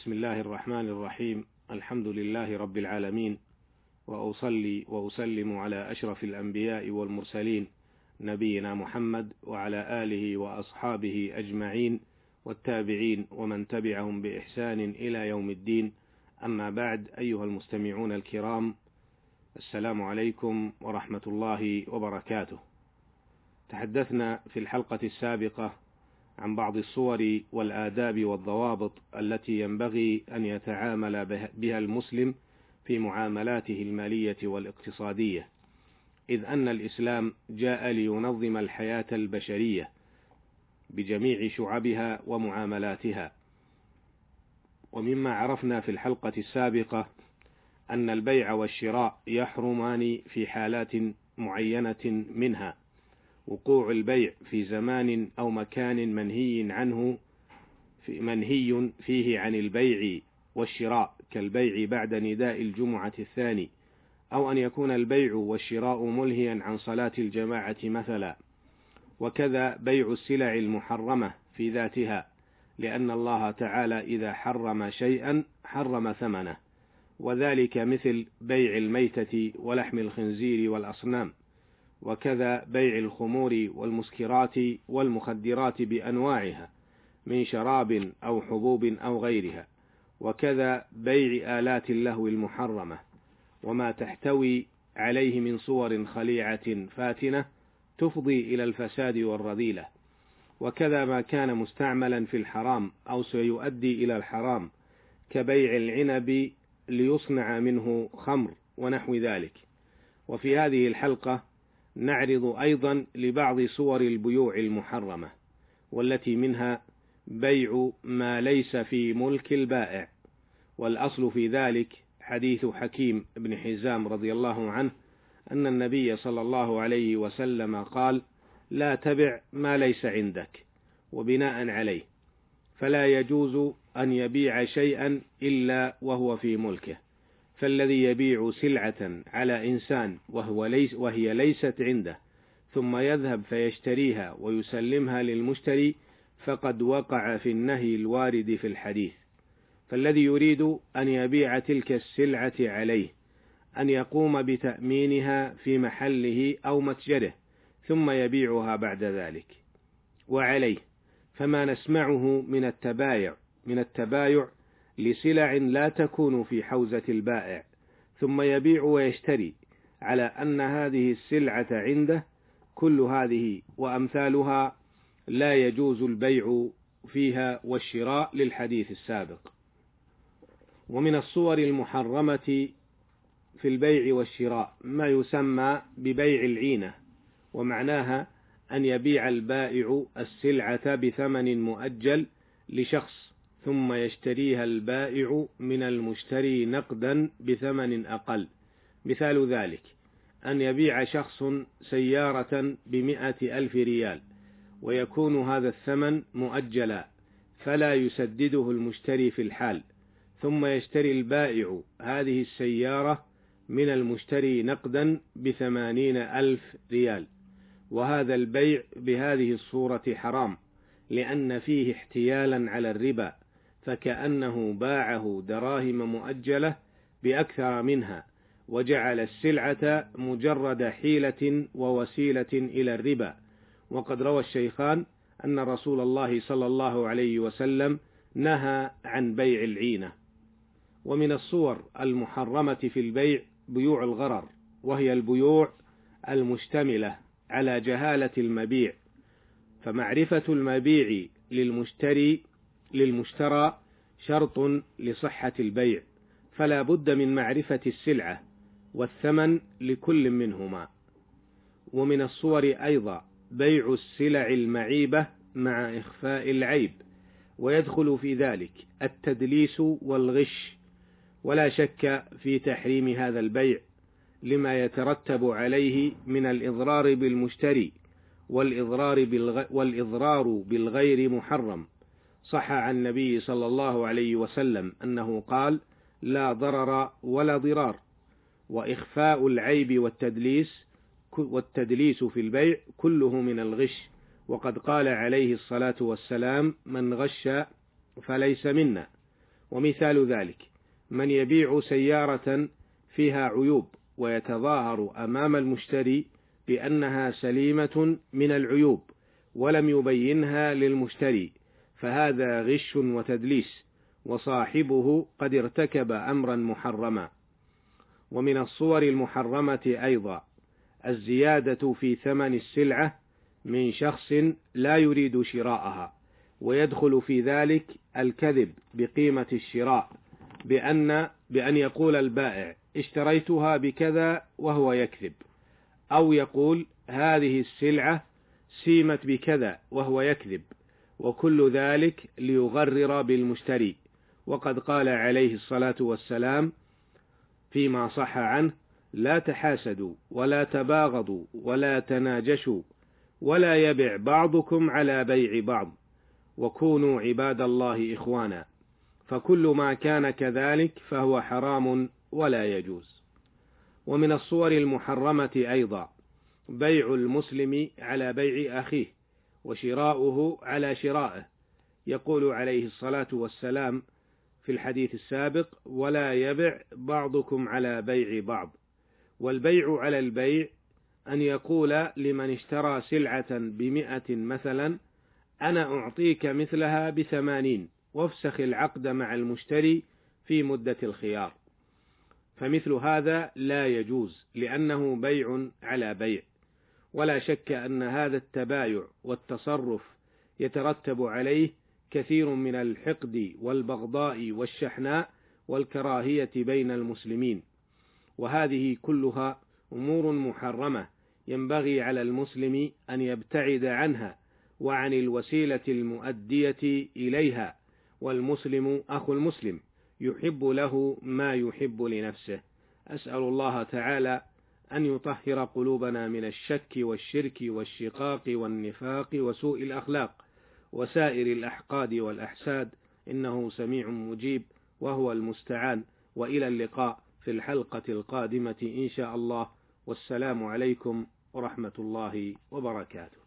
بسم الله الرحمن الرحيم. الحمد لله رب العالمين. وأصلي وأسلم على أشرف الأنبياء والمرسلين نبينا محمد وعلى آله وأصحابه أجمعين والتابعين ومن تبعهم بإحسان إلى يوم الدين. أما بعد أيها المستمعون الكرام السلام عليكم ورحمة الله وبركاته. تحدثنا في الحلقة السابقة عن بعض الصور والآداب والضوابط التي ينبغي أن يتعامل بها المسلم في معاملاته المالية والاقتصادية، إذ أن الإسلام جاء لينظم الحياة البشرية بجميع شعبها ومعاملاتها، ومما عرفنا في الحلقة السابقة أن البيع والشراء يحرمان في حالات معينة منها، وقوع البيع في زمان أو مكان منهي عنه في منهي فيه عن البيع والشراء كالبيع بعد نداء الجمعة الثاني أو أن يكون البيع والشراء ملهيا عن صلاة الجماعة مثلا. وكذا بيع السلع المحرمة في ذاتها لأن الله تعالى إذا حرم شيئا حرم ثمنه. وذلك مثل بيع الميتة ولحم الخنزير والأصنام. وكذا بيع الخمور والمسكرات والمخدرات بأنواعها من شراب أو حبوب أو غيرها وكذا بيع آلات اللهو المحرمة وما تحتوي عليه من صور خليعة فاتنة تفضي إلى الفساد والرذيلة وكذا ما كان مستعملا في الحرام أو سيؤدي إلى الحرام كبيع العنب ليصنع منه خمر ونحو ذلك. وفي هذه الحلقة نعرض أيضا لبعض صور البيوع المحرمة والتي منها بيع ما ليس في ملك البائع. والأصل في ذلك حديث حكيم بن حزام رضي الله عنه أن النبي صلى الله عليه وسلم قال لا تبع ما ليس عندك وبناء عليه. فلا يجوز أن يبيع شيئا إلا وهو في ملكه. فالذي يبيع سلعة على إنسان وهو ليس وهي ليست عنده ثم يذهب فيشتريها ويسلمها للمشتري فقد وقع في النهي الوارد في الحديث. فالذي يريد أن يبيع تلك السلعة عليه أن يقوم بتأمينها في محله أو متجره ثم يبيعها بعد ذلك. وعليه فما نسمعه من التبايع من التبايع لسلع لا تكون في حوزة البائع ثم يبيع ويشتري على أن هذه السلعة عنده كل هذه وأمثالها لا يجوز البيع فيها والشراء للحديث السابق. ومن الصور المحرمة في البيع والشراء ما يسمى ببيع العينة ومعناها أن يبيع البائع السلعة بثمن مؤجل لشخص ثم يشتريها البائع من المشتري نقدا بثمن أقل. مثال ذلك أن يبيع شخص سيارة بمئة ألف ريال ويكون هذا الثمن مؤجلا فلا يسدده المشتري في الحال. ثم يشتري البائع هذه السيارة من المشتري نقدا بثمانين ألف ريال. وهذا البيع بهذه الصورة حرام لأن فيه احتيالا على الربا. فكأنه باعه دراهم مؤجلة بأكثر منها وجعل السلعة مجرد حيلة ووسيلة إلى الربا. وقد روى الشيخان أن رسول الله صلى الله عليه وسلم نهى عن بيع العينة. ومن الصور المحرمة في البيع بيوع الغرر وهي البيوع المشتملة على جهالة المبيع. فمعرفة المبيع للمشتري للمشترى شرط لصحة البيع فلا بد من معرفة السلعة والثمن لكل منهما ومن الصور أيضا بيع السلع المعيبة مع إخفاء العيب ويدخل في ذلك التدليس والغش ولا شك في تحريم هذا البيع لما يترتب عليه من الإضرار بالمشتري والإضرار. والإضرار بالغير محرم صح عن النبي صلى الله عليه وسلم أنه قال لا ضرر ولا ضرار. وإخفاء العيب والتدليس والتدليس في البيع كله من الغش. وقد قال عليه الصلاة والسلام من غش فليس منا. ومثال ذلك من يبيع سيارة فيها عيوب ويتظاهر أمام المشتري بأنها سليمة من العيوب ولم يبينها للمشتري فهذا غش وتدليس وصاحبه قد ارتكب أمرا محرما. ومن الصور المحرمة أيضا الزيادة في ثمن السلعة من شخص لا يريد شراءها ويدخل في ذلك الكذب بقيمة الشراء بأن بأن يقول البائع اشتريتها بكذا وهو يكذب أو يقول هذه السلعة سيمت بكذا وهو يكذب. وكل ذلك ليغرر بالمشتري. وقد قال عليه الصلاة والسلام فيما صح عنه لا تحاسدوا ولا تباغضوا ولا تناجشوا ولا يبع بعضكم على بيع بعض وكونوا عباد الله إخوانا فكل ما كان كذلك فهو حرام ولا يجوز. ومن الصور المحرمة أيضا بيع المسلم على بيع أخيه. وشراؤه على شرائه. يقول عليه الصلاة والسلام في الحديث السابق ولا يبع بعضكم على بيع بعض. والبيع على البيع أن يقول لمن اشترى سلعة بمئة مثلا أنا أعطيك مثلها بثمانين وافسخ العقد مع المشتري في مدة الخيار. فمثل هذا لا يجوز لأنه بيع على بيع. ولا شك أن هذا التبايع والتصرف يترتب عليه كثير من الحقد والبغضاء والشحناء والكراهية بين المسلمين. وهذه كلها أمور محرمة ينبغي على المسلم أن يبتعد عنها وعن الوسيلة المؤدية إليها والمسلم أخو المسلم يحب له ما يحب لنفسه. أسأل الله تعالى أن يطهر قلوبنا من الشك والشرك والشقاق والنفاق وسوء الأخلاق وسائر الأحقاد والأحساد. إنه سميع مجيب وهو المستعان. وإلى اللقاء في الحلقة القادمة إن شاء الله. والسلام عليكم ورحمة الله وبركاته.